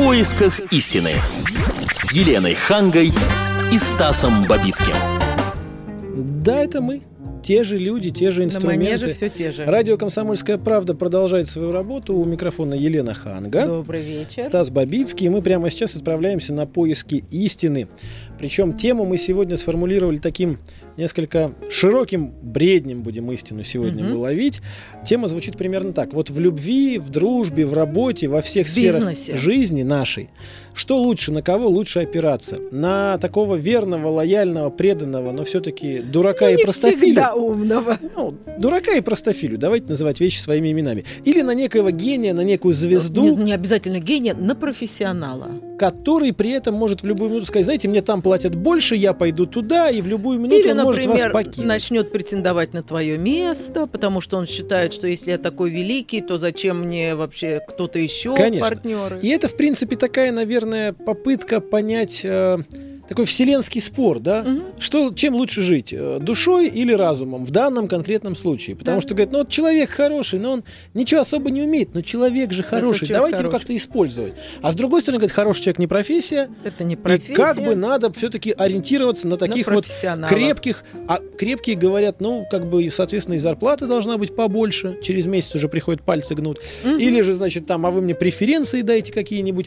поисках истины» с Еленой Хангой и Стасом Бабицким. Да, это мы. Те же люди, те же инструменты. На манеже все те же. Радио «Комсомольская правда» продолжает свою работу. У микрофона Елена Ханга. Добрый вечер. Стас Бабицкий. И мы прямо сейчас отправляемся на поиски истины. Причем тему мы сегодня сформулировали таким несколько широким бреднем, будем истину сегодня мы ловить. Тема звучит примерно так. Вот в любви, в дружбе, в работе, во всех сферах бизнесе. жизни нашей, что лучше, на кого лучше опираться? На такого верного, лояльного, преданного, но все-таки дурака Ну, и не простофилю? всегда умного. Ну, дурака и простофилю, давайте называть вещи своими именами. Или на некоего гения, на некую звезду, Не, не обязательно гения, на профессионала. который при этом может в любую минуту сказать, знаете, мне там платят больше, я пойду туда, и в любую минуту Или, он может вас например, покинуть. начнет претендовать на твое место, потому что он считает, что если я такой великий, то зачем мне вообще кто-то еще Конечно. партнеры? И это, в принципе, такая, наверное, попытка понять э, такой вселенский спор, да? Мгм. Что, чем лучше жить, э, душой или разумом в данном конкретном случае? Потому Да. что говорят, ну вот человек хороший, но он ничего особо не умеет, но человек же хороший, человек давайте его хороший. как-то использовать. А с другой стороны, говорят, хороший человек не профессия, Это не и профессия. как бы надо все-таки ориентироваться на на таких вот профессионала. крепких, а крепкие говорят, ну, как бы, соответственно, и зарплата должна быть побольше, через месяц уже приходят пальцы гнут, Мгм. или же, значит, там, а вы мне преференции дайте какие-нибудь,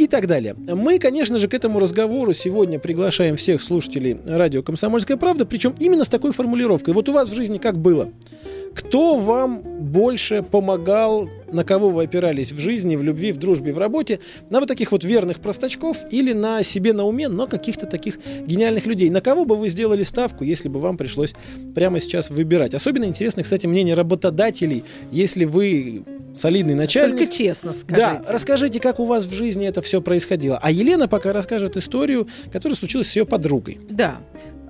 и так далее. Мы, конечно же, к этому разговору сегодня приглашаем всех слушателей радио «Комсомольская правда», причем именно с такой формулировкой. Вот у вас в жизни как было? Кто вам больше помогал, на кого вы опирались в жизни, в любви, в дружбе, в работе? На вот таких вот верных простачков или на себе на уме, но каких-то таких гениальных людей? На кого бы вы сделали ставку, если бы вам пришлось прямо сейчас выбирать? Особенно интересно, кстати, мнение работодателей, если вы солидный начальник. Только честно скажите. Да, расскажите, как у вас в жизни это все происходило. А Елена пока расскажет историю, которая случилась с ее подругой. Да.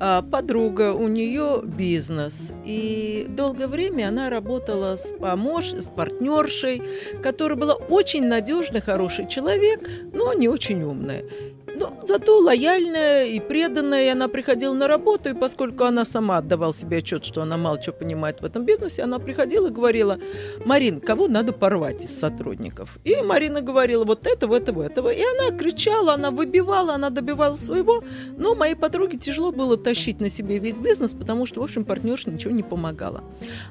А, Подруга, у нее бизнес. И долгое время она работала с помощ, с партнершей, которая была очень надежный, хороший человек, но не очень умная. Но зато лояльная и преданная, и она приходила на работу, и поскольку она сама отдавала себе отчет, что она мало чего понимает в этом бизнесе, она приходила и говорила, Марин, кого надо порвать из сотрудников? И Марина говорила, вот этого, этого, этого. И она кричала, она выбивала, она добивала своего, но моей подруге тяжело было тащить на себе весь бизнес, потому что, в общем, партнерша ничего не помогала.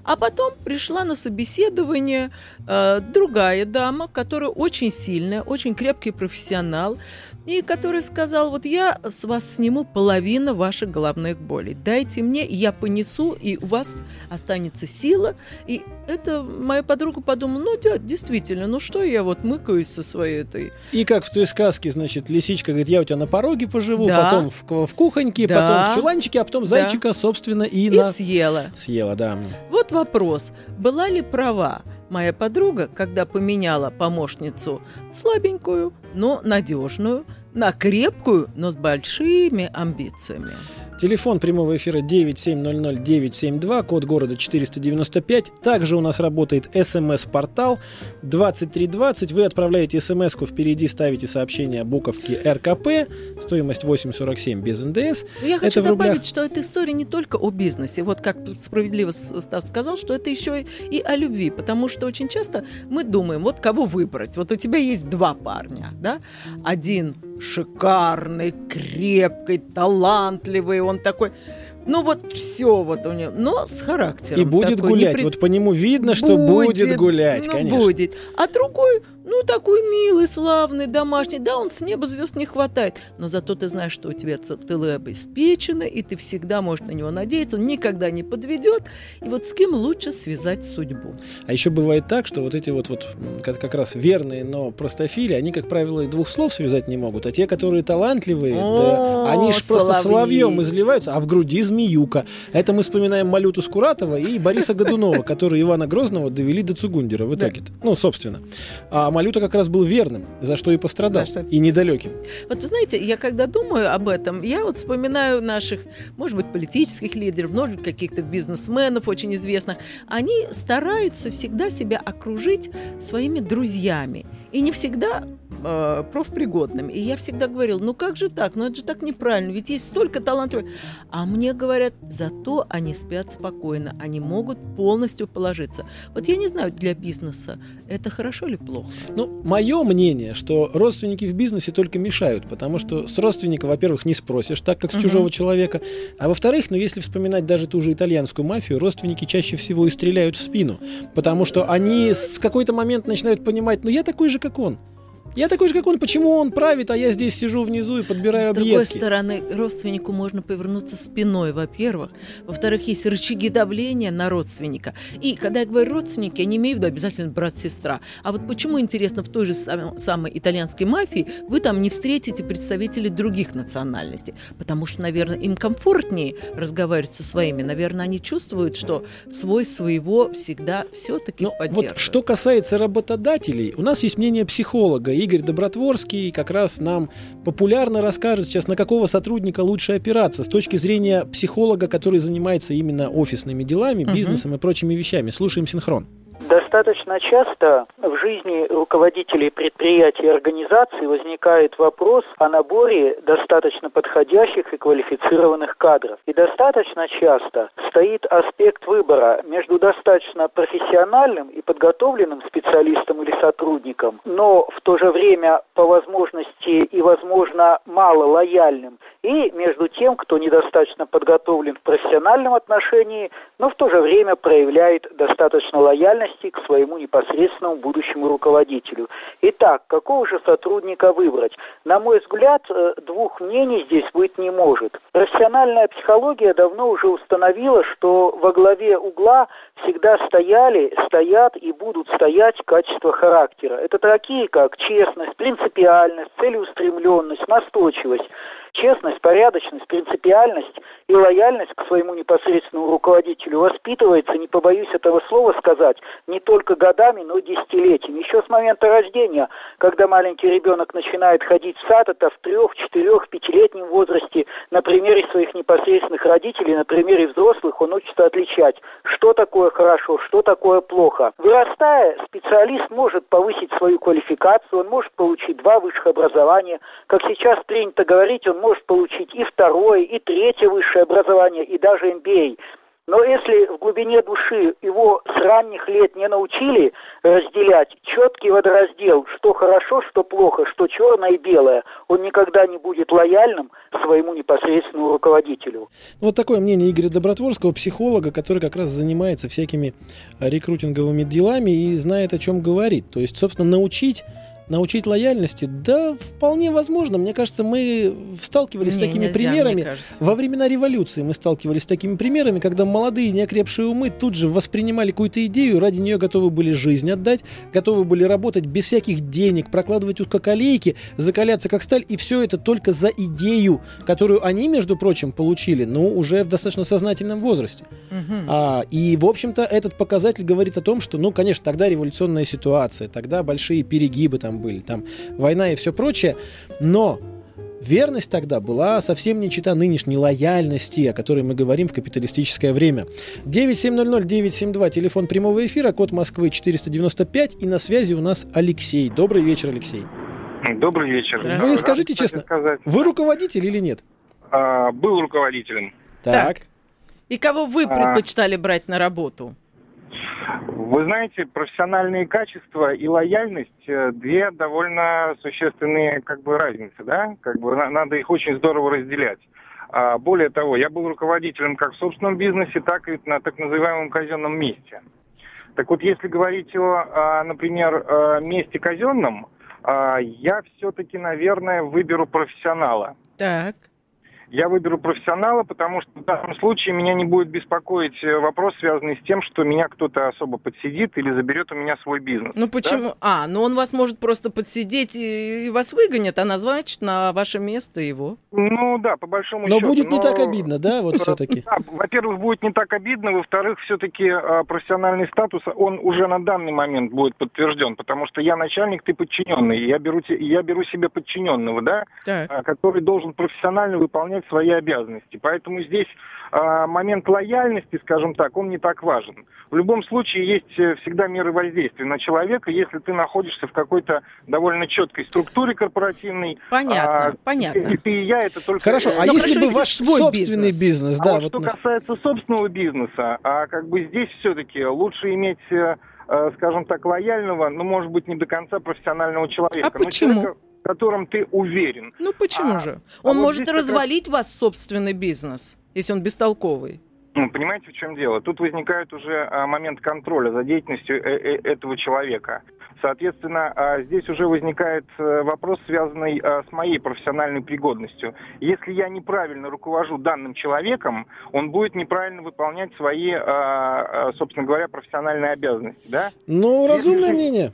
А потом пришла на собеседование э, другая дама, которая очень сильная, очень крепкий профессионал, и который сказал, вот я с вас сниму половину ваших головных болей. Дайте мне, я понесу, и у вас останется сила. И это моя подруга подумала, ну, да, действительно, ну что я вот мыкаюсь со своей этой... И как в той сказке, значит, лисичка говорит, я у тебя на пороге поживу, Да. потом в, в кухоньке, Да. потом в чуланчике, а потом Да. зайчика, собственно, и, И на... съела. Съела, да. Вот вопрос, была ли права моя подруга, когда поменяла помощницу слабенькую, но надежную, на крепкую, но с большими амбициями. Телефон прямого эфира 9700972, код города 495. Также у нас работает смс-портал 2320. Вы отправляете смс-ку, впереди ставите сообщение буковки РКП, стоимость 8,47 без НДС. Но я Это хочу рублях. добавить, что эта история не только о бизнесе. Вот как справедливо Стас сказал, что это еще и о любви. Потому что очень часто мы думаем, вот кого выбрать. Вот у тебя есть два парня, да? Один шикарный, крепкий, талантливый, он такой... Ну вот все вот у него, но с характером. И будет такой, гулять. непред- Вот по нему видно, что будет, гулять, ну, конечно. будет. А другой, ну, такой милый, славный, домашний. Да, он с неба звезд не хватает. Но зато ты знаешь, что у тебя тылы обеспечены, и ты всегда можешь на него надеяться. Он никогда не подведет. И вот с кем лучше связать судьбу? А еще бывает так, что вот эти вот, вот как, как раз верные, но простофили, они, как правило, и двух слов связать не могут. А те, которые талантливые, О, да, они же просто соловьем изливаются, а в груди змеюка. Это мы вспоминаем Малюту Скуратова и Бориса Годунова, которые Ивана Грозного довели до Цугундера в итоге Ну, собственно. А Малюта как раз был верным, за что и пострадал. Что- И недалеким. Вот вы знаете, я когда думаю об этом, я вот вспоминаю наших, может быть, политических лидеров, может быть, каких-то бизнесменов очень известных. Они стараются всегда себя окружить своими друзьями. И не всегда э, профпригодными. И я всегда говорила, ну как же так? Ну это же так неправильно, ведь есть столько талантливых. А мне говорят, зато они спят спокойно, они могут полностью положиться. Вот я не знаю, для бизнеса это хорошо или плохо? Ну, мое мнение, что родственники в бизнесе только мешают, потому что с родственника, во-первых, не спросишь, так как с угу. чужого человека, а во-вторых, ну если вспоминать даже ту же итальянскую мафию, родственники чаще всего и стреляют в спину, потому что они с какой-то момент начинают понимать, ну я такой же, как он. Я такой же, как он. Почему он правит, а я здесь сижу внизу и подбираю С объедки? С другой стороны, родственнику можно повернуться спиной, во-первых. Во-вторых, есть рычаги давления на родственника. И когда я говорю родственники, я не имею в виду обязательно брат-сестра. А вот почему, интересно, в той же самой итальянской мафии вы там не встретите представителей других национальностей? Потому что, наверное, им комфортнее разговаривать со своими. Наверное, они чувствуют, что свой своего всегда все-таки ну, поддерживает. Вот что касается работодателей, у нас есть мнение психолога Игорь Добротворский как раз нам популярно расскажет сейчас, на какого сотрудника лучше опираться с точки зрения психолога, который занимается именно офисными делами, бизнесом uh-huh. и прочими вещами. Слушаем синхрон. Достаточно часто в жизни руководителей предприятий и организаций возникает вопрос о наборе достаточно подходящих и квалифицированных кадров. И достаточно часто стоит аспект выбора между достаточно профессиональным и подготовленным специалистом или сотрудником, но в то же время по возможности и, возможно, мало лояльным, и между тем, кто недостаточно подготовлен в профессиональном отношении, но в то же время проявляет достаточно лояльность власти своему непосредственному будущему руководителю. Итак, какого же сотрудника выбрать? На мой взгляд, э, двух мнений здесь быть не может. Профессиональная психология давно уже установила, что во главе угла всегда стояли, стоят и будут стоять качества характера. Это такие, как честность, принципиальность, целеустремленность, настойчивость. Честность, порядочность, принципиальность и лояльность к своему непосредственному руководителю воспитывается, не побоюсь этого слова сказать, не только годами, но и десятилетиями. Еще с момента рождения, когда маленький ребенок начинает ходить в сад, это в трех, четырех, пятилетнем возрасте, на примере своих непосредственных родителей, на примере взрослых, он учится отличать, что такое хорошо, что такое плохо. Вырастая, специалист может повысить свою квалификацию, он может получить два высших образования. Как сейчас принято говорить, он может получить и второе, и третье высшее образование, и даже MBA. Но если в глубине души его с ранних лет не научили разделять четкий водораздел, что хорошо, что плохо, что черное и белое, он никогда не будет лояльным своему непосредственному руководителю. Вот такое мнение Игоря Добротворского, психолога, который как раз занимается всякими рекрутинговыми делами и знает, о чем говорит. То есть, собственно, научить научить лояльности? Да, вполне возможно. Мне кажется, мы сталкивались не, с такими нельзя, примерами. Во времена революции мы сталкивались с такими примерами, когда молодые, неокрепшие умы тут же воспринимали какую-то идею, ради нее готовы были жизнь отдать, готовы были работать без всяких денег, прокладывать узкоколейки, закаляться как сталь, и все это только за идею, которую они, между прочим, получили, ну, уже в достаточно сознательном возрасте. Угу. А, и, в общем-то, этот показатель говорит о том, что, ну, конечно, тогда революционная ситуация, тогда большие перегибы там были, там война и все прочее, но Верность тогда была совсем не чита нынешней лояльности, о которой мы говорим в капиталистическое время. 9700-972, телефон прямого эфира, код Москвы 495, и на связи у нас Алексей. Добрый вечер, Алексей. Добрый вечер. Вы скажите честно, сказать. вы руководитель или нет? А, был руководителем. Так. так. И кого вы а. предпочитали а... брать на работу? Вы знаете, профессиональные качества и лояльность э, две довольно существенные как бы разницы, да? Как бы надо их очень здорово разделять. А, более того, я был руководителем как в собственном бизнесе, так и на так называемом казенном месте. Так вот, если говорить о, например, месте казенном, а, я все-таки, наверное, выберу профессионала. Так я выберу профессионала, потому что в данном случае меня не будет беспокоить э, вопрос, связанный с тем, что меня кто-то особо подсидит или заберет у меня свой бизнес. Ну почему? Да? А, ну он вас может просто подсидеть и вас выгонят, а назначить на ваше место его. Ну да, по большому но счету. Будет но будет не так обидно, да, вот все-таки? Да, во-первых, будет не так обидно, во-вторых, все-таки э, профессиональный статус, он уже на данный момент будет подтвержден, потому что я начальник, ты подчиненный, я беру, я беру себе подчиненного, да, так. который должен профессионально выполнять выполнять свои обязанности. Поэтому здесь а, момент лояльности, скажем так, он не так важен. В любом случае есть э, всегда меры воздействия на человека, если ты находишься в какой-то довольно четкой структуре корпоративной. Понятно, а, понятно. И ты и я это только... Хорошо, а Ну, если хорошо, бы ваш свой собственный бизнес? бизнес, А да, вот вот что нас- касается собственного бизнеса, а как бы здесь все-таки лучше иметь, э, э, скажем так, лояльного, но может быть не до конца профессионального человека. А но почему? человека, в котором ты уверен. Ну почему А, же? а Он вот может развалить вас собственный бизнес, если он бестолковый. Ну, понимаете, в чем дело? Тут возникает уже а, момент контроля за деятельностью э- э- этого человека. Соответственно, а, здесь уже возникает э, вопрос, связанный а, с моей профессиональной пригодностью. Если я неправильно руковожу данным человеком, он будет неправильно выполнять свои, а, а, собственно говоря, профессиональные обязанности, да? Ну, разумное Если- мнение.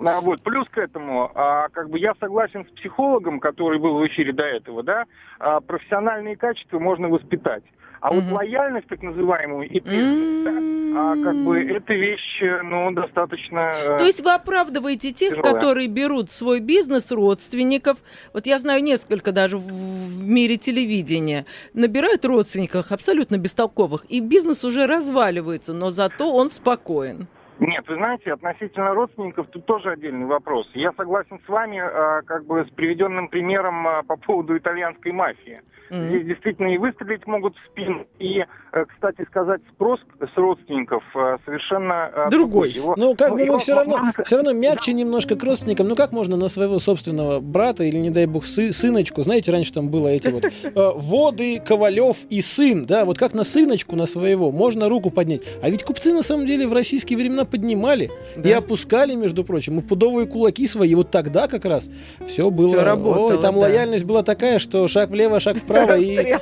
А, вот. Плюс к этому, а, как бы я согласен с психологом, который был в эфире до этого, да, а, профессиональные качества можно воспитать. А вот Мгм. лояльность, так называемую, и преданность, да, а, как бы эта вещь, ну, достаточно... э, То есть вы оправдываете тех, Тяжелая. которые берут свой бизнес родственников. Вот я знаю несколько даже в- в мире телевидения. Набирают родственников абсолютно бестолковых, и бизнес уже разваливается, но зато он спокоен. Нет, вы знаете, относительно родственников тут тоже отдельный вопрос. Я согласен с вами, а, как бы с приведенным примером а, по поводу итальянской мафии. М. Здесь действительно и выстрелить могут в спину, и, э, кстати сказать, спрос с родственников э, совершенно Другой. Его- Ну, как бы его мы все равно, можно- все равно мягче немножко к родственникам. Ну, как можно на своего собственного брата или, не дай бог, сы- сыночку, знаете, раньше там было эти вот э, воды, Ковалев и сын, да, вот как на сыночку на своего можно руку поднять. А ведь купцы, на самом деле, в российские времена поднимали и Да. опускали, между прочим, и пудовые кулаки свои. И вот тогда как раз все было... Всё работало, Ой, там да. лояльность была такая, что шаг влево, шаг вправо и...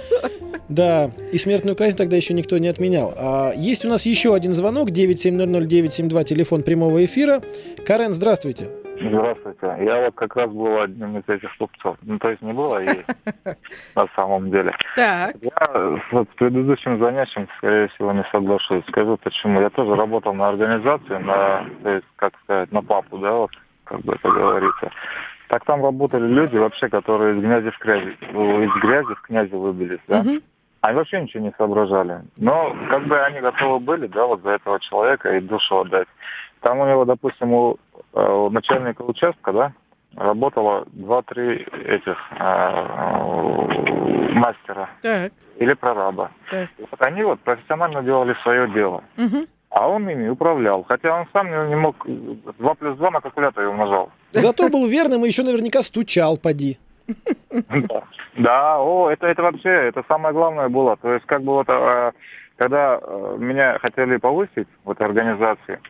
Да, и смертную казнь тогда еще никто не отменял. А, есть у нас еще один звонок, 9700972, телефон прямого эфира. Карен, здравствуйте. Здравствуйте. Я вот как раз был одним из этих купцов. Ну, то есть не было, и на самом деле. Так, Я с предыдущим занятием, скорее всего, не соглашусь. Скажу почему. Я тоже работал на организации, на, то есть, как сказать, на папу, да, вот, как бы это говорится. Так там работали люди вообще, которые из грязи в грязи, из грязи в князи выбились, да. Мгм. Они вообще ничего не соображали. Но как бы они готовы были, да, вот за этого человека и душу отдать. Там у него, допустим, у, у начальника участка, да, работало два-три этих э, мастера так, или прораба. так. Вот они вот профессионально делали свое дело. Мгм. А он ими управлял. Хотя он сам не мог... Два плюс два на калькуляторе умножал. Зато был верным и еще наверняка стучал, поди. Да. Да, о, это, это вообще, это самое главное было. То есть, как бы вот, э, когда э, меня хотели повысить в этой организации,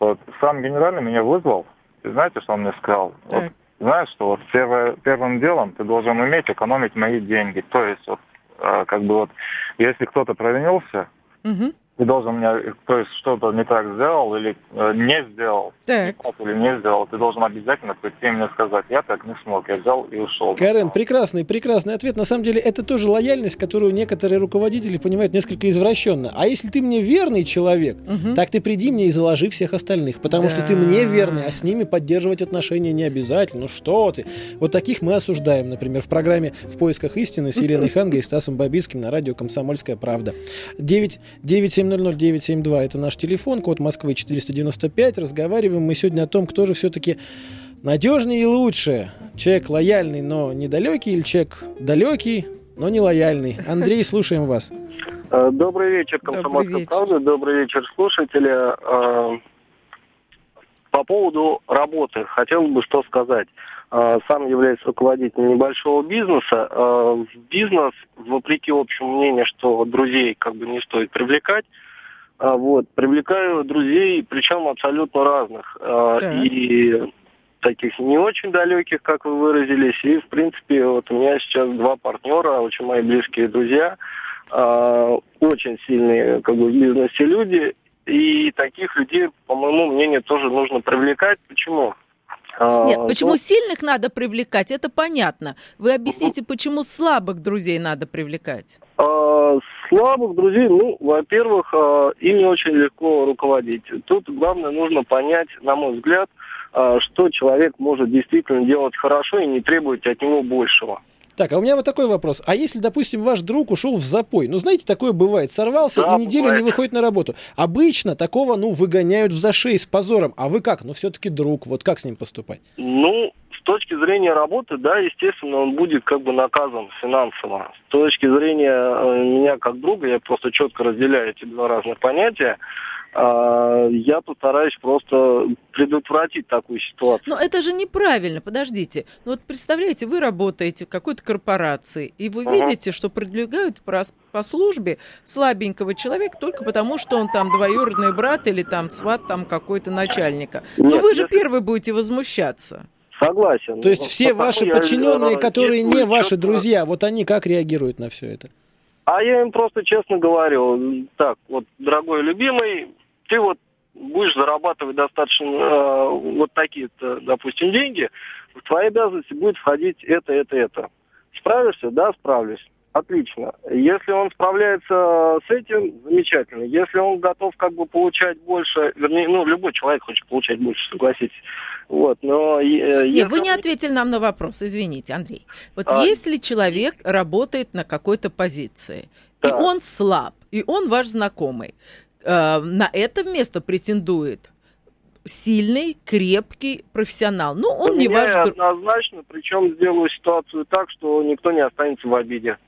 вот сам генеральный меня вызвал. И знаете, что он мне сказал? Вот, знаешь, что вот первое, первым делом ты должен уметь экономить мои деньги. То есть, вот, э, как бы вот, если кто-то провинился, Мгм. Ты должен меня, то есть что-то не так сделал или э, не сделал, Так. или не сделал, ты должен обязательно прийти и мне сказать, я так не смог, я взял и ушел. Карен, прекрасный, прекрасный ответ. На самом деле, это тоже лояльность, которую некоторые руководители понимают несколько извращенно. А если ты мне верный человек, Мгм. так ты приди мне и заложи всех остальных. Потому что Да. ты мне верный, а с ними поддерживать отношения не обязательно. Ну что ты? Вот таких мы осуждаем, например, в программе «В поисках истины» с Еленой Хангой и Стасом Бабицким на радио «Комсомольская правда». 9 9700972 это наш телефон, код Москвы 495. Разговариваем мы сегодня о том, кто же все-таки надежнее и лучше. Человек лояльный, но недалекий, или человек далекий, но не лояльный. Андрей, слушаем вас. Э, Добрый вечер, комсомольская правда. Добрый вечер, слушатели. Э, По поводу работы хотел бы что сказать. Э, Сам являюсь руководителем небольшого бизнеса. В бизнес, вопреки общему мнению, что друзей как бы не стоит привлекать, э, вот, привлекаю друзей, причем абсолютно разных. Так. И таких не очень далеких, как вы выразились. И, в принципе, вот у меня сейчас два партнера, очень мои близкие друзья, очень сильные как бы, в бизнесе люди. И таких людей, по моему мнению, тоже нужно привлекать. Почему? Нет, почему ну, сильных надо привлекать, это понятно. Вы объясните, почему слабых друзей надо привлекать. Э, Слабых друзей, ну, во-первых, э, ими очень легко руководить. Тут главное нужно понять, на мой взгляд, э, что человек может действительно делать хорошо и не требовать от него большего. Так, а у меня вот такой вопрос. А если, допустим, ваш друг ушел в запой? Ну, знаете, такое бывает. Сорвался Да, и неделю бывает. не выходит на работу. Обычно такого, ну, выгоняют в зашей с позором. А вы как? Ну, все-таки друг. Вот как с ним поступать? Ну, с точки зрения работы, да, естественно, он будет как бы наказан финансово. С точки зрения э, меня как друга, я просто четко разделяю эти два разных понятия. А, я постараюсь просто предотвратить такую ситуацию. Но это же неправильно, подождите. Ну вот представляете, вы работаете в какой-то корпорации, и вы Ага. видите, что продвигают по, по службе слабенького человека только потому, что он там двоюродный брат или там сват там какой-то начальника. Но Нет, вы же если- первый будете возмущаться. Согласен. То есть Ну, все ваши я, подчиненные, э, которые не ваши друзья, вот они как реагируют на все это? А я им просто честно говорю, так, вот, дорогой любимый, ты вот будешь зарабатывать достаточно э, вот такие-то, допустим, деньги, в твои обязанности будет входить это, это, это. Справишься? Да, справлюсь. Отлично. Если он справляется с этим, замечательно. Если он готов как бы получать больше, вернее, ну, любой человек хочет получать больше, согласитесь. Вот, но... э, если вы не ответили нам на вопрос, извините, Андрей. Вот А- если человек работает на какой-то позиции, и Так. он слаб, и он ваш знакомый, э, на это место претендует сильный, крепкий профессионал. Ну, он не Поменяю друг. однозначно, причем сделаю ситуацию так, что никто не останется в обиде.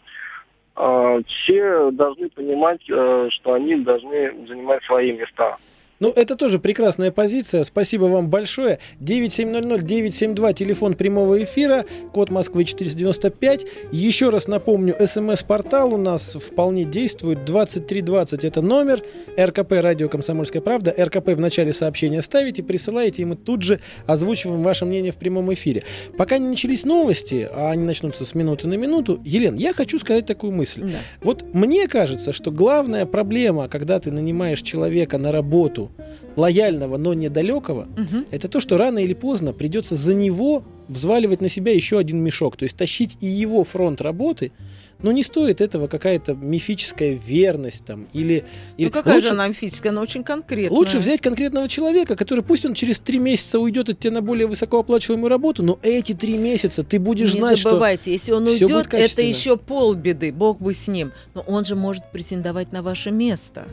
А, Все должны понимать, э, что они должны занимать свои места. Ну, это тоже прекрасная позиция. Спасибо вам большое. 9700-972, телефон прямого эфира, код Москвы 495. Еще раз напомню, смс-портал у нас вполне действует. 2320 это номер. РКП «Радио Комсомольская правда». РКП в начале сообщения ставите, присылаете, и мы тут же озвучиваем ваше мнение в прямом эфире. Пока не начались новости, а они начнутся с минуты на минуту, Елен, я хочу сказать такую мысль. Да. Вот мне кажется, что главная проблема, когда ты нанимаешь человека на работу, лояльного, но недалекого, Мгм. это то, что рано или поздно придется за него взваливать на себя еще один мешок, то есть тащить и его фронт работы, но не стоит этого какая-то мифическая верность там или, или Ну, какая лучше, же она мифическая, она очень конкретная. лучше взять конкретного человека, который пусть он через три месяца уйдет от тебя на более высокооплачиваемую работу, но эти три месяца ты будешь не знать, забывайте, если он уйдет, это еще полбеды, бог бы с ним. Но он же может претендовать на ваше место.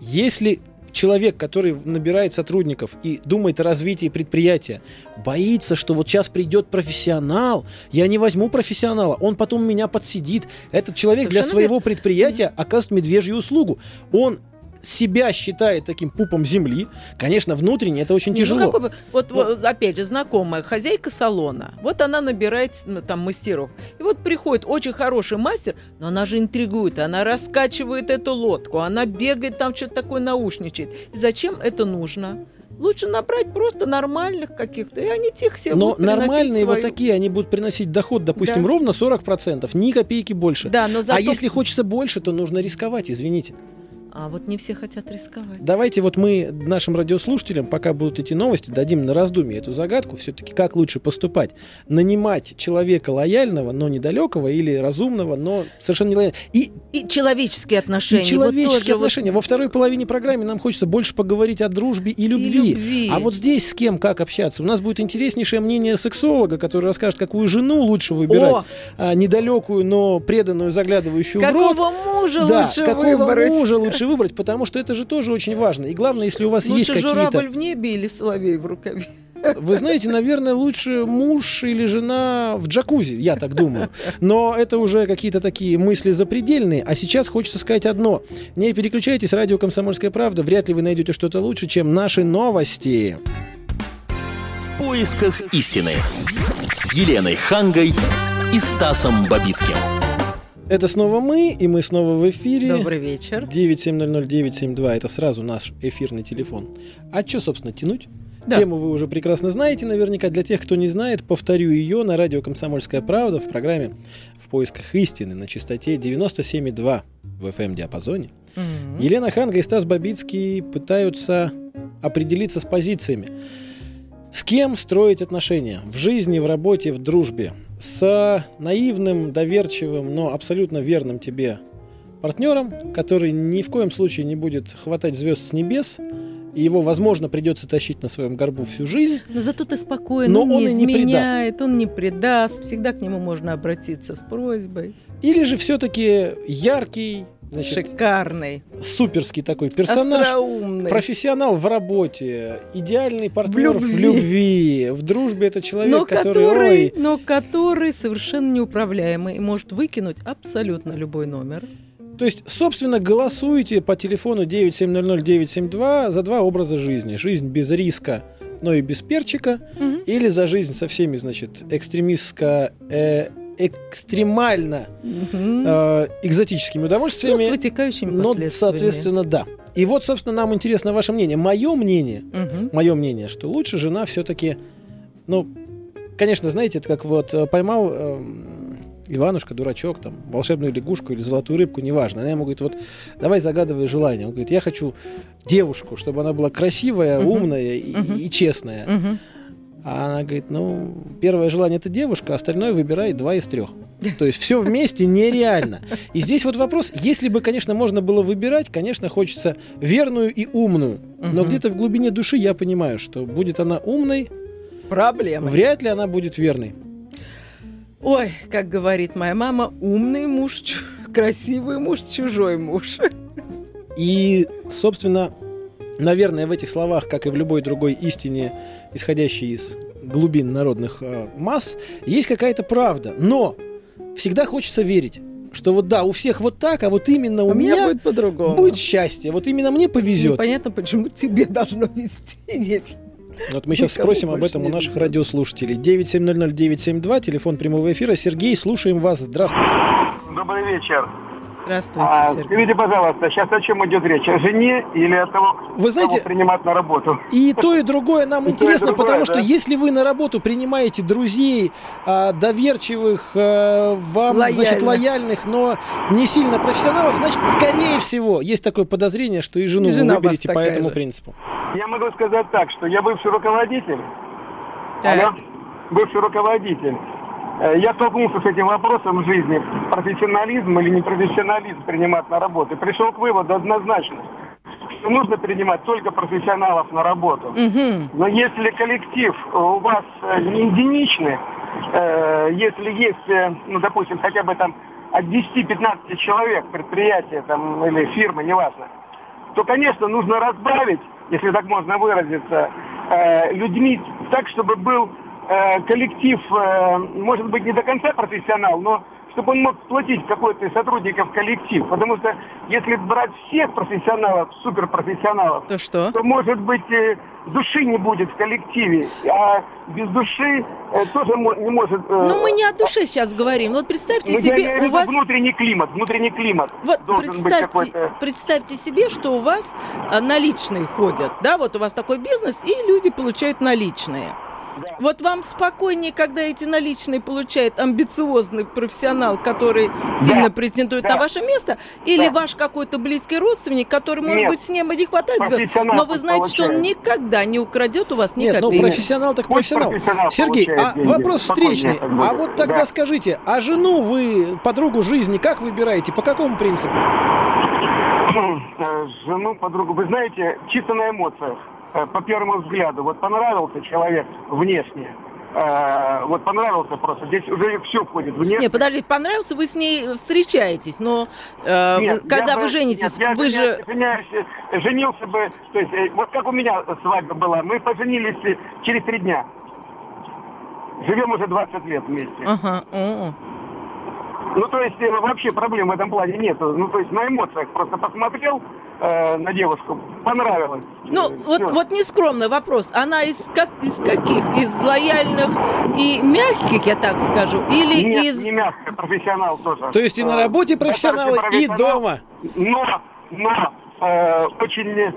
что если человек, который набирает сотрудников и думает о развитии предприятия, боится, что вот сейчас придет профессионал, я не возьму профессионала, он потом меня подсидит. Этот человек для Совершенно своего предприятия оказывает медвежью услугу. Он себя считает таким пупом земли. Конечно, внутренне это очень Не, ну тяжело. какой бы- вот, Ну- вот, опять же, знакомая хозяйка салона. Вот она набирает ну, там мастеров. И вот приходит очень хороший мастер, но она же интригует, она раскачивает эту лодку, она бегает там что-то такое наушничает. И зачем это нужно? Лучше набрать просто нормальных каких-то, и они тихо себе Но будут приносить нормальные вот свою- такие, они будут приносить доход, допустим, Да. ровно 40%, ни копейки больше. Да, но зато... А если хочется больше, то нужно рисковать, извините. А вот не все хотят рисковать. Давайте вот мы нашим радиослушателям, пока будут эти новости, дадим на раздумье эту загадку, все-таки как лучше поступать. Нанимать человека лояльного, но недалекого, или разумного, но совершенно не лояльного. И, И человеческие отношения. и человеческие вот тоже вот- отношения. Во второй половине программы нам хочется больше поговорить о дружбе и любви. любви. А вот здесь с кем как общаться? У нас будет интереснейшее мнение сексолога, который расскажет, какую жену лучше выбирать. О, А, недалекую, но преданную, заглядывающую в рот. какого мужа Да, лучше какого выбрать? мужа лучше выбрать, потому что это же тоже очень важно. И главное, если у вас есть Лучше какие-то... журавль в небе или соловей в рукаве? Вы знаете, наверное, лучше муж или жена в джакузи, я так думаю. Но это уже какие-то такие мысли запредельные. А сейчас хочется сказать одно. Не переключайтесь, радио «Комсомольская правда». Вряд ли вы найдете что-то лучше, чем наши новости. В поисках истины. С Еленой Хангой и Стасом Бабицким. Это снова мы, и мы снова в эфире. Добрый вечер. 9700972 это сразу наш эфирный телефон. А что, собственно, тянуть? Да. Тему вы уже прекрасно знаете, наверняка. Для тех, кто не знает, повторю ее на радио «Комсомольская правда» в программе «В поисках истины» на частоте 97,2 в FM-диапазоне. Мгм. Елена Ханга и Стас Бабицкий пытаются определиться с позициями. С кем строить отношения? В жизни, в работе, в дружбе. С наивным, доверчивым, но абсолютно верным тебе партнером, который ни в коем случае не будет хватать звезд с небес, и его, возможно, придется тащить на своем горбу всю жизнь. Но зато ты спокоен, Но он, он не и не изменяет, он не предаст, всегда к нему можно обратиться с просьбой. Или же все-таки яркий, значит, Шикарный, суперский такой персонаж, остроумный. профессионал в работе, идеальный партнер в любви. любви, в дружбе это человек, но который, который, ой, но который совершенно неуправляемый и может выкинуть абсолютно любой номер. То есть, собственно, голосуйте по телефону 9700-972 за два образа жизни. Жизнь без риска, но и без перчика. Мгм. Или за жизнь со всеми, значит, экстремистско... э, экстремально э, экзотическими Ну, с удовольствиями. вытекающими но, последствиями. соответственно, да. И вот, собственно, нам интересно ваше мнение. Мое мнение, Мгм. мое мнение, что лучше жена все-таки, ну, конечно, знаете, это как вот э, поймал эм, Иванушка, дурачок, там, волшебную лягушку или золотую рыбку, неважно. Она ему говорит, вот, давай загадывай желание. Он говорит, я хочу девушку, чтобы она была красивая, Мгм. умная и, Мгм. и честная. Мгм. А она говорит, ну, первое желание это девушка, а остальное выбирай два из трех. То есть все вместе нереально. И здесь вот вопрос, если бы, конечно, можно было выбирать, конечно, хочется верную и умную. Но где-то в глубине души я понимаю, что будет она умной, Проблема. вряд ли она будет верной. Ой, как говорит моя мама, умный муж, красивый муж, чужой муж. И, собственно, наверное, в этих словах, как и в любой другой истине, исходящей из глубин народных э, масс, есть какая-то правда. Но всегда хочется верить, что вот да, у всех вот так, а вот именно у, У меня будет по-другому. будет счастье. Вот именно мне повезет. Непонятно, почему тебе должно вести, если... Вот мы сейчас Никому спросим об этом у наших везет. радиослушателей. 9700972, телефон прямого эфира. Сергей, слушаем вас. Здравствуйте. Добрый вечер. Здравствуйте, А, Сергей. скажите, пожалуйста, сейчас о чем идет речь? О жене или о того, Вы знаете- кого принимать на работу? И то, и другое нам И интересно, другое, потому что да. если вы на работу принимаете друзей, а, доверчивых, а, вам, значит, Лояльных. но не сильно профессионалов, значит, скорее всего, есть такое подозрение, что и жену И жена вы выберете по этому же. принципу. Я могу сказать так, что я бывший руководитель. Так. Алло? Бывший руководитель. Э, Я столкнулся с этим вопросом в жизни. Профессионализм или непрофессионализм принимать на работу. Пришел к выводу однозначно, что нужно принимать только профессионалов на работу. Но если коллектив у вас э, не единичный, э, если есть, ну, допустим, хотя бы там от 10-15 человек предприятия там, или фирмы, неважно, то, конечно, нужно разбавить, если так можно выразиться, людьми так, чтобы был э, коллектив, э, может быть, не до конца профессионал, но чтобы он мог сплотить какой-то из сотрудников коллектив. Потому что если брать всех профессионалов, суперпрофессионалов, То что? то, может быть, э, души не будет в коллективе, а без души тоже не может... Ну, мы не о душе сейчас говорим. Вот представьте ну, я себе, имею в у вас... внутренний климат, внутренний климат Вот представьте, представьте себе, что у вас а, наличные ходят, да, вот у вас такой бизнес, и люди получают наличные. Да. Вот вам спокойнее, когда эти наличные получает амбициозный профессионал, который сильно претендует да. на ваше место, или Да. ваш какой-то близкий родственник, который, может Нет. быть, с ним и не хватает звезд, Профессионал но вы знаете, что он никогда не украдет у вас ни Нет, ну профессионал так профессионал. профессионал Сергей, а деньги. вопрос встречный. А вот тогда Да. скажите, а жену вы, подругу жизни, как выбираете? По какому принципу? Э, Жену, подругу, вы знаете, чисто на эмоциях, по первому взгляду, вот понравился человек внешне, э, вот понравился просто, здесь уже все входит внешне. Не, подождите, понравился, вы с ней встречаетесь, но э, Нет, когда я вы бы- женитесь, нет, я вы женя- же... женяюсь, э, женился бы, то есть, э, вот как у меня свадьба была, мы поженились э, через три дня. Живем уже 20 лет вместе. Ага, о. Ну, то есть, э, вообще проблем в этом плане нет. Ну, то есть, на эмоциях просто посмотрел э, на девушку, понравилось. Ну, вот, вот нескромный вопрос. Она из, как, из каких? Из лояльных и мягких, я так скажу? Или Нет, из... не мягко, профессионал тоже. То есть и на Э, работе профессионалы, и дома. Но, но, э, очень, э,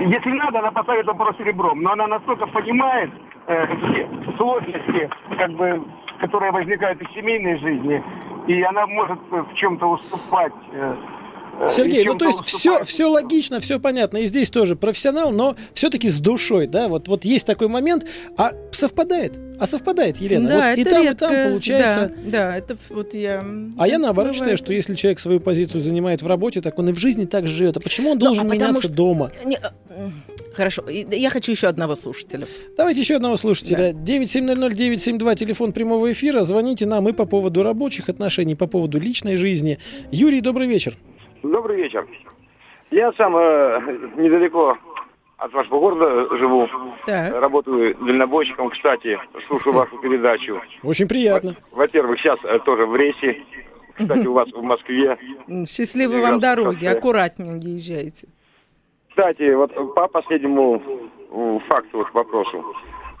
если надо, она поставит вопрос ребром, но она настолько понимает э, сложности, как бы, которые возникают в семейной жизни, и она может в чем-то уступать э, Сергей, И ну то есть все, все логично, все понятно. И здесь тоже профессионал, но все-таки с душой, да, вот, вот есть такой момент. А совпадает, а совпадает, Елена. да, вот и это там, и редко, там получается... Да, да, это вот я... А я наоборот бывает. считаю, что если человек свою позицию занимает в работе, так он и в жизни так же живет. А почему он Ну, должен а потому меняться что- дома? Не, э, Хорошо, и- я хочу еще одного слушателя. Давайте еще одного слушателя. 9700-972, телефон прямого эфира. Звоните нам и по поводу рабочих отношений, по поводу личной жизни. Юрий, добрый вечер. Добрый вечер. Я сам э, недалеко от вашего города живу. Так. Работаю дальнобойщиком. Кстати, слушаю вашу передачу. Очень приятно. Во-первых, сейчас э, тоже в рейсе. Кстати, у вас в Москве. Счастливой вам дороги, аккуратнее езжайте. Кстати, вот по последнему факту, вот вопросу.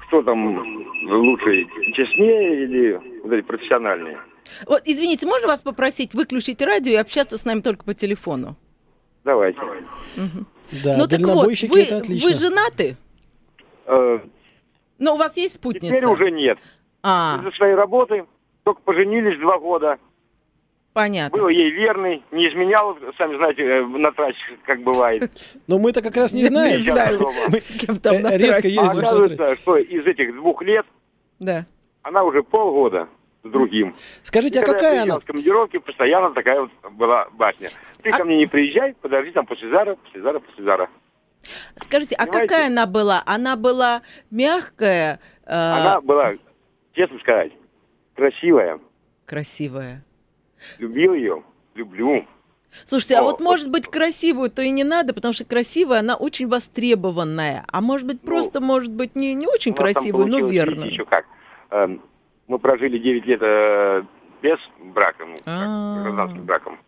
Кто там лучше, честнее или вот эти профессиональные? Вот, извините, можно вас попросить выключить радио и общаться с нами только по телефону? Давайте. Да, ну так вот, вы, это отлично. вы женаты? Э, Но у вас есть спутница? Теперь уже нет. А, Из-за своей работы только поженились два года. понятно. Был ей верный, не изменял, сами знаете, э, на трассе, как бывает. Но мы-то как раз не знаем. Не знаю, Мы с кем там э, на редко трассе. оказывается, что из этих двух лет Да. она уже полгода с другим. Скажите, а И я какая она? с командировки, постоянно такая вот была басня. Ты А- ко мне не приезжай, подожди там послезавтра, послезавтра, послезавтра. Скажите, а Понимаете? какая она была? Она была мягкая, э, Она была, честно сказать, красивая. красивая. Любил ее, люблю. Слушайте, а О, вот вот- может быть красивую, то и не надо, потому что красивая, она очень востребованная. А может быть Ну, просто, может быть, не, не очень красивую, но верную. видите, Еще как. Эм, Мы прожили 9 лет э, без брака, ну, А. гражданским браком.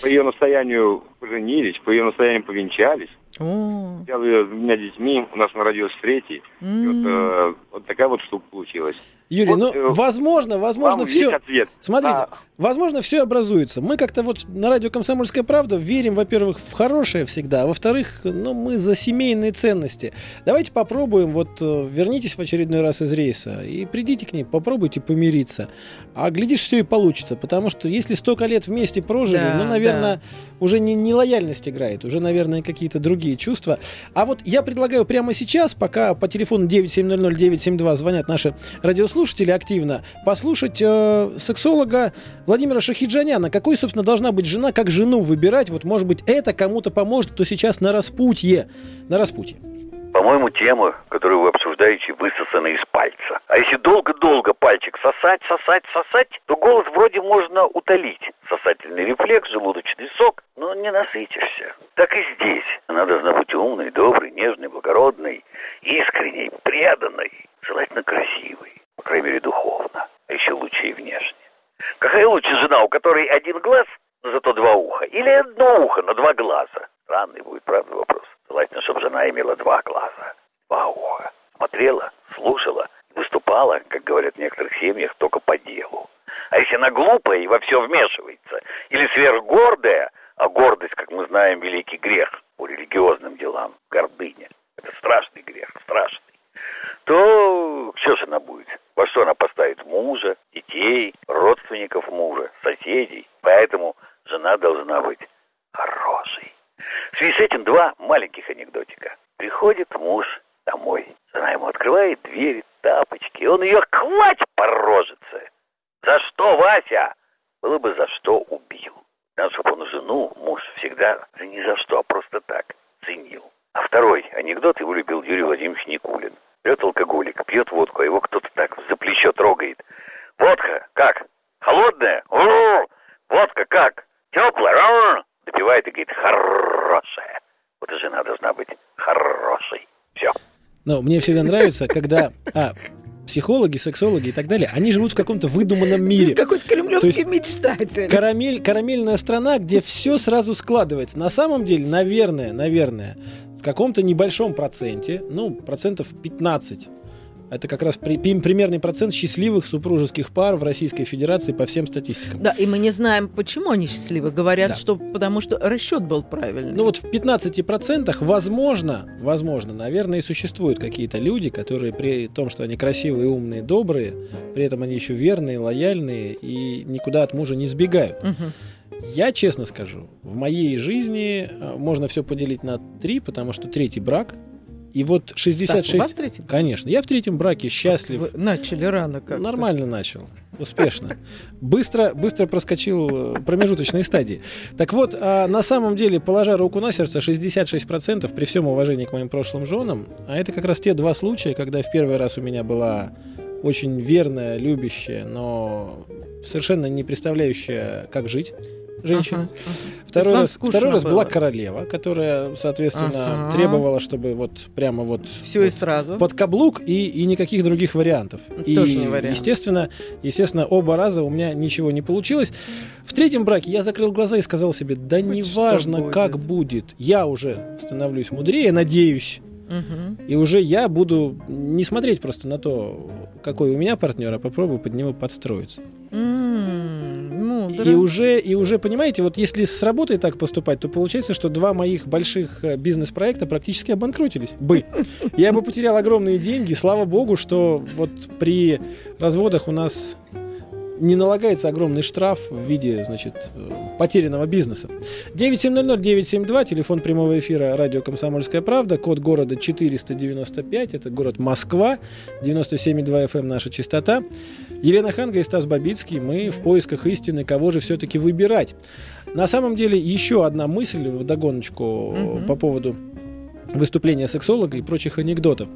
По ее настоянию поженились, по ее настоянию повенчались. О, ее с двумя детьми, у нас она родилась третий. И вот, э, вот такая вот штука получилась. Юрий, Вот, ну, э, возможно, возможно, все... ответ. Смотрите, А, возможно, все образуется. Мы как-то вот на радио «Комсомольская правда» верим, во-первых, в хорошее всегда, а во-вторых, ну, мы за семейные ценности. Давайте попробуем, вот э, вернитесь в очередной раз из рейса и придите к ней, попробуйте помириться. А глядишь, все и получится, потому что если столько лет вместе прожили, Да, ну, наверное, уже не, не лояльность играет, уже, наверное, какие-то другие чувства. А вот я предлагаю прямо сейчас, пока по телефону 9700972 звонят наши радиослушатели активно, послушать э, сексолога Владимира Шахиджаняна. Какой, собственно, должна быть жена, как жену выбирать? Вот, может быть, это кому-то поможет, кто сейчас на распутье. На распутье. По-моему, тема, которую вы обсуждаете, высосана из пальца. А если долго-долго пальчик сосать, сосать, сосать, то голос вроде можно утолить. Сосательный рефлекс, желудочный сок, но не насытишься. Так и здесь. Она должна быть умной, доброй, нежной, благородной, искренней, преданной, желательно красивой, по крайней мере, духовно, а еще лучше и внешне. Какая лучше жена, у которой один глаз, но зато два уха? Или одно ухо, но два глаза? Странный будет, правда, вопрос. Желательно, чтобы жена имела два глаза, два уха. Смотрела, слушала, выступала, как говорят в некоторых семьях, только по делу. А если она глупая и во все вмешивается, или сверхгордая, а гордость, как мы знаем, великий грех по религиозным делам, гордыня, это страшный грех, страшный, то что же она будет? Во что она поставит мужа, детей, родственников мужа, соседей? Поэтому жена должна быть хорошей. В связи с этим два маленьких анекдотика. Приходит муж домой. Жена ему открывает дверь, тапочки. Он ее хвать по рожице. За что, Вася? Было бы за что убил. Надо, чтобы он жену, муж, всегда да не за что, а просто так ценил. А второй анекдот его любил Юрий Владимирович Никулин. Пьет алкоголик, пьет водку, а его кто-то так за плечо трогает. Водка, как? Холодная? О, водка как? Теплая? О, допивает и говорит, хорошая. Вот и жена должна быть хорошей. Все. Но мне всегда нравится, когда а, психологи, сексологи и так далее, они живут в каком-то выдуманном мире. Какой-то кремлевский мечтатель. Карамель, карамельная страна, где все сразу складывается. На самом деле, наверное, наверное, в каком-то небольшом проценте, ну, процентов 15, это как раз при- примерный процент счастливых супружеских пар в Российской Федерации по всем статистикам. Да, и мы не знаем, почему они счастливы. Говорят, Да. что потому что расчет был правильный. Ну вот в 15% возможно, возможно, наверное, и существуют какие-то люди, которые при том, что они красивые, умные, добрые, при этом они еще верные, лояльные и никуда от мужа не сбегают. Мгм. Я честно скажу, в моей жизни э, можно все поделить на три, потому что третий брак. И вот 66... Стас, у вас третий? Конечно. Я в третьем браке счастлив. Вы начали рано как Нормально начал. Успешно. Быстро, быстро проскочил э, промежуточные стадии. Так вот, а на самом деле, положа руку на сердце, 66% при всем уважении к моим прошлым женам, а это как раз те два случая, когда в первый раз у меня была очень верная, любящая, но совершенно не представляющая, как жить женщина. Ага. Второй, раз, второй раз была королева, которая, соответственно, Ага. требовала, чтобы вот прямо вот Все и сразу. под каблук и, и никаких других вариантов. И, Тоже не вариант. Естественно, естественно, оба раза у меня ничего не получилось. В третьем браке я закрыл глаза и сказал себе, да Хоть неважно, что как будет. будет, я уже становлюсь мудрее, надеюсь. Мгм. И уже я буду не смотреть просто на то, какой у меня партнер, а попробую под него подстроиться. М, мудро. И уже, и уже, понимаете, вот если с работой так поступать, то получается, что два моих больших э, бизнес-проекта практически обанкротились бы. Я бы потерял огромные деньги. Слава богу, что вот при разводах у нас не налагается огромный штраф в виде, значит, э, потерянного бизнеса. 970-972, телефон прямого эфира радио «Комсомольская правда», код города 495, это город Москва, 97,2 FM наша частота. Елена Ханга и Стас Бабицкий, мы в поисках истины, кого же все-таки выбирать. На самом деле, еще одна мысль в догоночку Мгм. по поводу выступления сексолога и прочих анекдотов.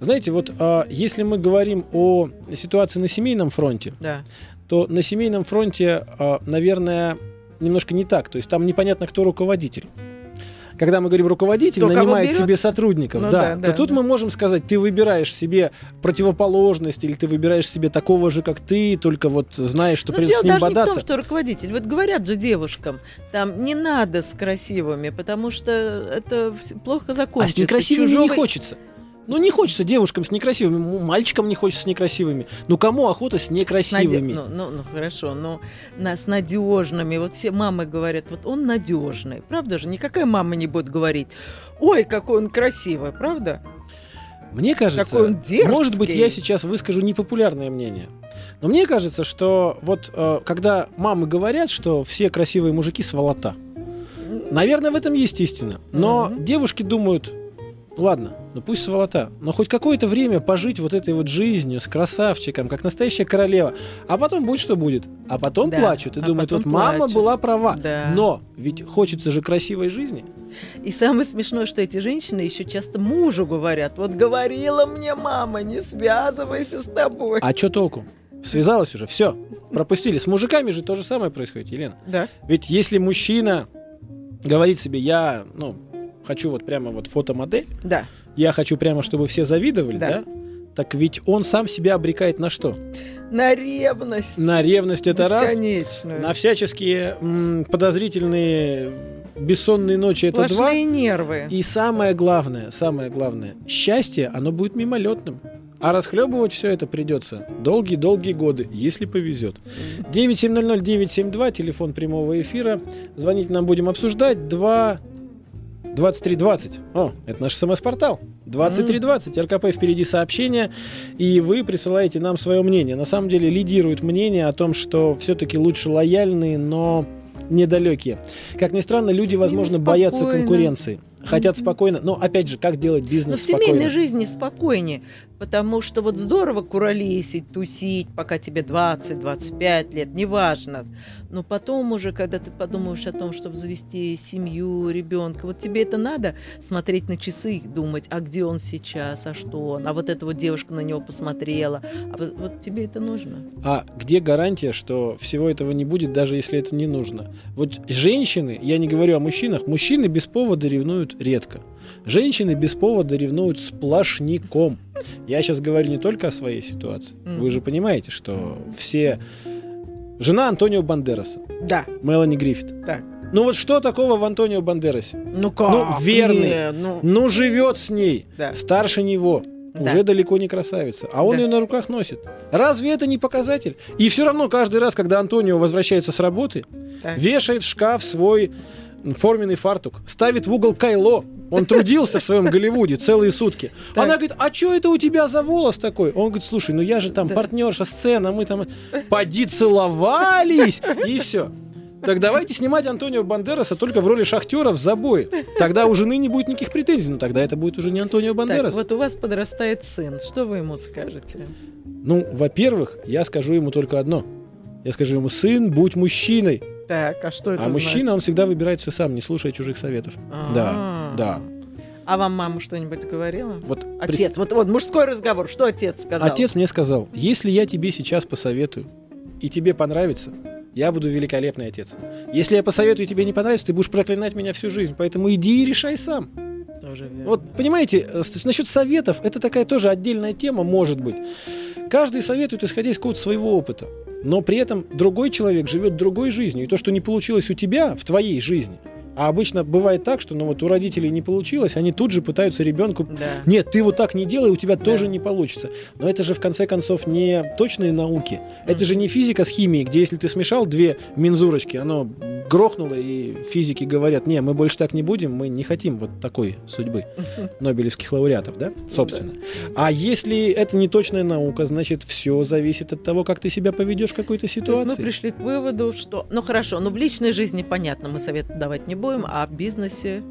Знаете, вот а, если мы говорим о ситуации на семейном фронте, Да. То на семейном фронте, а, наверное, немножко не так. То есть там непонятно, кто руководитель. Когда мы говорим руководитель, Кто нанимает себе сотрудников, Ну да, да, то да, тут да. мы можем сказать, ты выбираешь себе противоположность или ты выбираешь себе такого же, как ты, только вот знаешь, что Но придется дело с ним даже не в бодаться. том, что руководитель. Вот говорят же девушкам, там не надо с красивыми, потому что это плохо А закончится. с некрасивыми не Чужого- хочется. Ну, не хочется девушкам с некрасивыми, мальчикам не хочется с некрасивыми. Ну, кому охота с с наде- некрасивыми? Ну, ну, ну, хорошо, но на, с надежными. Вот все мамы говорят, вот он надежный. Правда же? Никакая мама не будет говорить, ой, какой он красивый, правда? Мне кажется, Какой он дерзкий. может быть, я сейчас выскажу непопулярное мнение. Но мне кажется, что вот э, когда мамы говорят, что все красивые мужики сволота, наверное, в этом есть истина. Но Мгм. девушки думают, ладно, ну пусть сволота, но хоть какое-то время пожить вот этой вот жизнью с красавчиком, как настоящая королева, а потом будет что будет. А потом Да, плачут и а думают, вот мама плачут. была права. Да. Но ведь хочется же красивой жизни. И самое смешное, что эти женщины еще часто мужу говорят, вот говорила мне мама, не связывайся с тобой. А что толку? Связалась уже, все. Пропустили. С мужиками же то же самое происходит, Елена. Да. Ведь если мужчина говорит себе, я, ну, хочу вот прямо вот фотомодель, Да. Я хочу прямо, чтобы все завидовали, Да. да? Так ведь он сам себя обрекает на что? На ревность. На ревность это раз, на всяческие м, подозрительные бессонные ночи это два. Сплошные нервы. И самое главное, самое главное, счастье, оно будет мимолетным. А расхлебывать все это придется долгие-долгие годы, если повезет. 9700972, телефон прямого эфира. Звонить нам будем обсуждать. 2 2320. О, это наш смс-портал. 2320. РКП впереди сообщения. И вы присылаете нам свое мнение. На самом деле лидирует мнение о том, что все-таки лучше лояльные, но недалекие. Как ни странно, люди, возможно, боятся конкуренции. Хотят спокойно. Но опять же, как делать Но бизнес в семейной спокойно? жизни спокойнее, потому что вот здорово куролесить, тусить, пока тебе 20-25 лет, неважно. Но потом уже, когда ты подумаешь о том, чтобы завести семью, ребенка, вот тебе это надо смотреть на часы и думать, а где он сейчас, а что он, а вот эта вот девушка на него посмотрела, а вот, вот тебе это нужно. А где гарантия, что всего этого не будет, даже если это не нужно? Вот женщины, я не говорю о мужчинах, мужчины без повода ревнуют редко. Женщины без повода ревнуют сплошняком. Я сейчас говорю не только о своей ситуации. Вы же понимаете, что все... Жена Антонио Бандераса, Да, Мелани Гриффит. так. Ну вот что такого в Антонио Бандерасе? Ну как? Ну, верный. Не, ну, Ну, живет с ней, Да. старше него. Да. Уже далеко не красавица. А он Да. ее на руках носит. Разве это не показатель? И все равно каждый раз, когда Антонио возвращается с работы, Так. вешает в шкаф свой форменный фартук, ставит в угол кайло. Он трудился в своем Голливуде целые сутки. Так. Она говорит, а что это у тебя за волос такой? Он говорит, слушай, ну я же там Да. партнерша сцена, мы там поди целовались, и все. Так давайте снимать Антонио Бандераса только в роли шахтера в забое. Тогда у жены не будет никаких претензий, но тогда это будет уже не Антонио Так, Бандерас. вот у вас подрастает сын. Что вы ему скажете? Ну, во-первых, я скажу ему только одно. Я скажу ему, сын, будь мужчиной. Так, а что это а мужчина, значит? он всегда выбирает все сам, не слушая чужих советов. Да, А. да. А вам мама что-нибудь говорила? Вот Отец, вот, вот мужской разговор. Что отец сказал? Отец мне сказал, если я тебе сейчас посоветую, и тебе понравится, я буду великолепный отец. Если я посоветую, и тебе не понравится, ты будешь проклинать меня всю жизнь. Поэтому иди и решай сам. Тоже верно. Вот, понимаете, э, насчет советов, это такая тоже отдельная тема, может быть. Каждый советует, исходя из какого-то своего опыта. Но при этом другой человек живет другой жизнью. И то, что не получилось у тебя в твоей жизни, а обычно бывает так, что ну вот у родителей не получилось, они тут же пытаются ребенку Да. нет, ты вот так не делай, у тебя Да. тоже не получится. Но это же в конце концов не точные науки. Это же не физика с химией, где если ты смешал две мензурочки, оно грохнуло, и физики говорят, не, мы больше так не будем, мы не хотим вот такой судьбы нобелевских лауреатов, да, собственно. А если это не точная наука, значит, все зависит от того, как ты себя поведешь в какой-то То есть ситуации. мы пришли к выводу, что... Ну хорошо, но в личной жизни понятно, мы совет давать не будем, а в бизнесе...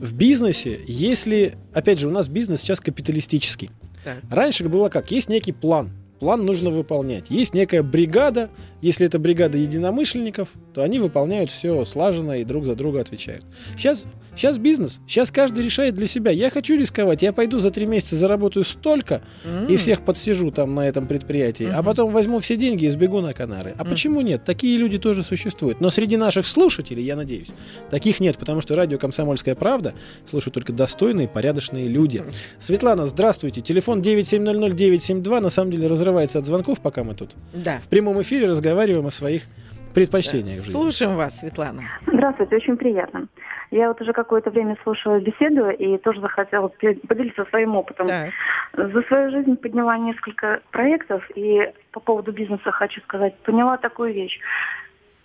В бизнесе, если, опять же, у нас бизнес сейчас капиталистический. Так. Раньше было как? Есть некий план. План нужно выполнять. Есть некая бригада. Если это бригада единомышленников, то они выполняют все слаженно и друг за друга отвечают. Сейчас, сейчас бизнес. Сейчас каждый решает для себя. Я хочу рисковать. Я пойду за три месяца заработаю столько и М. всех подсижу там на этом предприятии, а Мгм. потом возьму все деньги и сбегу на Канары. А Мгм. почему нет? Такие люди тоже существуют. Но среди наших слушателей, я надеюсь, таких нет, потому что радио «Комсомольская правда» слушают только достойные, порядочные люди. Светлана, здравствуйте. Телефон 9700972 на самом деле разрывается от звонков, пока мы тут Да. в прямом эфире разговариваем о своих предпочтениях жизни. Слушаем вас, Светлана. Здравствуйте, очень приятно. Я вот уже какое-то время слушала беседу и тоже захотела поделиться своим опытом. Так. За свою жизнь подняла несколько проектов и по поводу бизнеса хочу сказать, поняла такую вещь.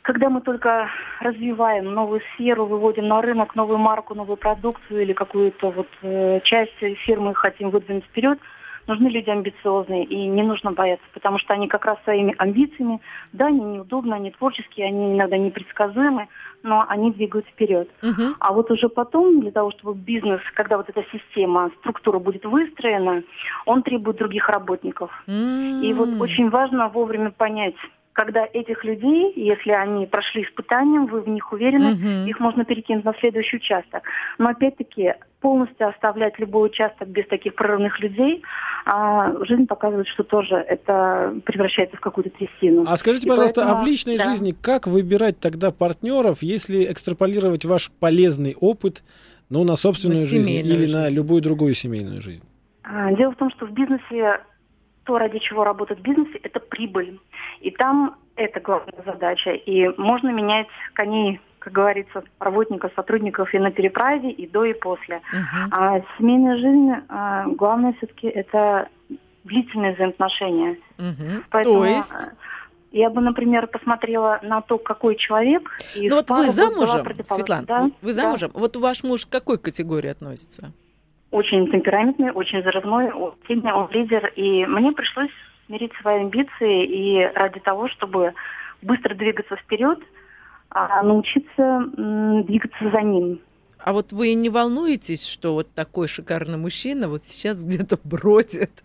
Когда мы только развиваем новую сферу, выводим на рынок новую марку, новую продукцию или какую-то вот э, часть фирмы хотим выдвинуть вперед, нужны люди амбициозные и не нужно бояться, потому что они как раз своими амбициями, да, они неудобны, они творческие, они иногда непредсказуемы, но они двигают вперед. Мгм. А вот уже потом, для того, чтобы бизнес, когда вот эта система, структура будет выстроена, он требует других работников. И вот очень важно вовремя понять, когда этих людей, если они прошли испытанием, вы в них уверены, Мгм. их можно перекинуть на следующий участок. Но опять-таки полностью оставлять любой участок без таких прорывных людей, а, жизнь показывает, что тоже это превращается в какую-то трясину. А скажите, И пожалуйста, а в поэтому- личной да. жизни как выбирать тогда партнеров, если экстраполировать ваш полезный опыт ну, на собственную На жизнь или на жизнь. любую другую семейную жизнь? А, Дело в том, что в бизнесе то, ради чего работать в бизнесе, это прибыль. И там это главная задача. И можно менять коней, как говорится, работников, сотрудников и на переправе, и до, и после. Мгм. А семейная жизнь, а, главное все-таки это длительные взаимоотношения. Мгм. Поэтому, То есть... а, я бы, например, посмотрела на то, какой человек. из Ну вот вы замужем. Светлана, Да, вы- вы да. замужем? Вот ваш муж к какой категории относится? Очень темпераментный, очень взрывной, сильный, он лидер. И мне пришлось смирить свои амбиции и ради того, чтобы быстро двигаться вперед, а, научиться двигаться за ним. А вот вы не волнуетесь, что вот такой шикарный мужчина вот сейчас где-то бродит,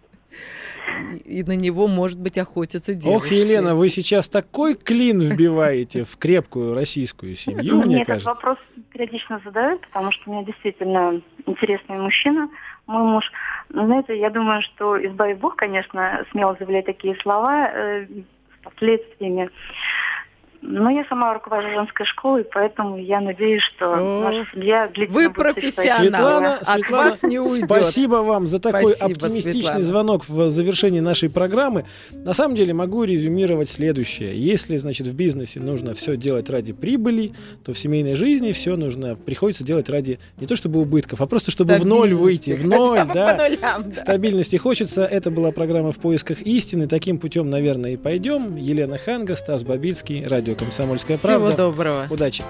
и на него, может быть, охотятся девушки? Ох, Елена, вы сейчас такой клин вбиваете в крепкую российскую семью, Мне мне этот кажется. вопрос периодично задают, потому что у меня действительно интересный мужчина, мой муж. Но, знаете, я думаю, что избави Бог, конечно, смело заявлять такие слова э, с последствиями. Но я сама руковожу женской школой, поэтому я надеюсь, что О, наша семья длительно вы профессионал. Светлана, От Светлана, вас не уйдет. спасибо вам за такой Спасибо, оптимистичный Светлана. звонок в завершении нашей программы. На самом деле могу резюмировать следующее. Если, значит, в бизнесе нужно все делать ради прибыли, то в семейной жизни все нужно, приходится делать ради не то чтобы убытков, а просто чтобы в ноль выйти. В ноль, хотя бы да. по нулям, да. Стабильности хочется. Это была программа «В поисках истины». Таким путем, наверное, и пойдем. Елена Ханга, Стас Бабицкий, радио «Комсомольская Всего правда». доброго. Удачи.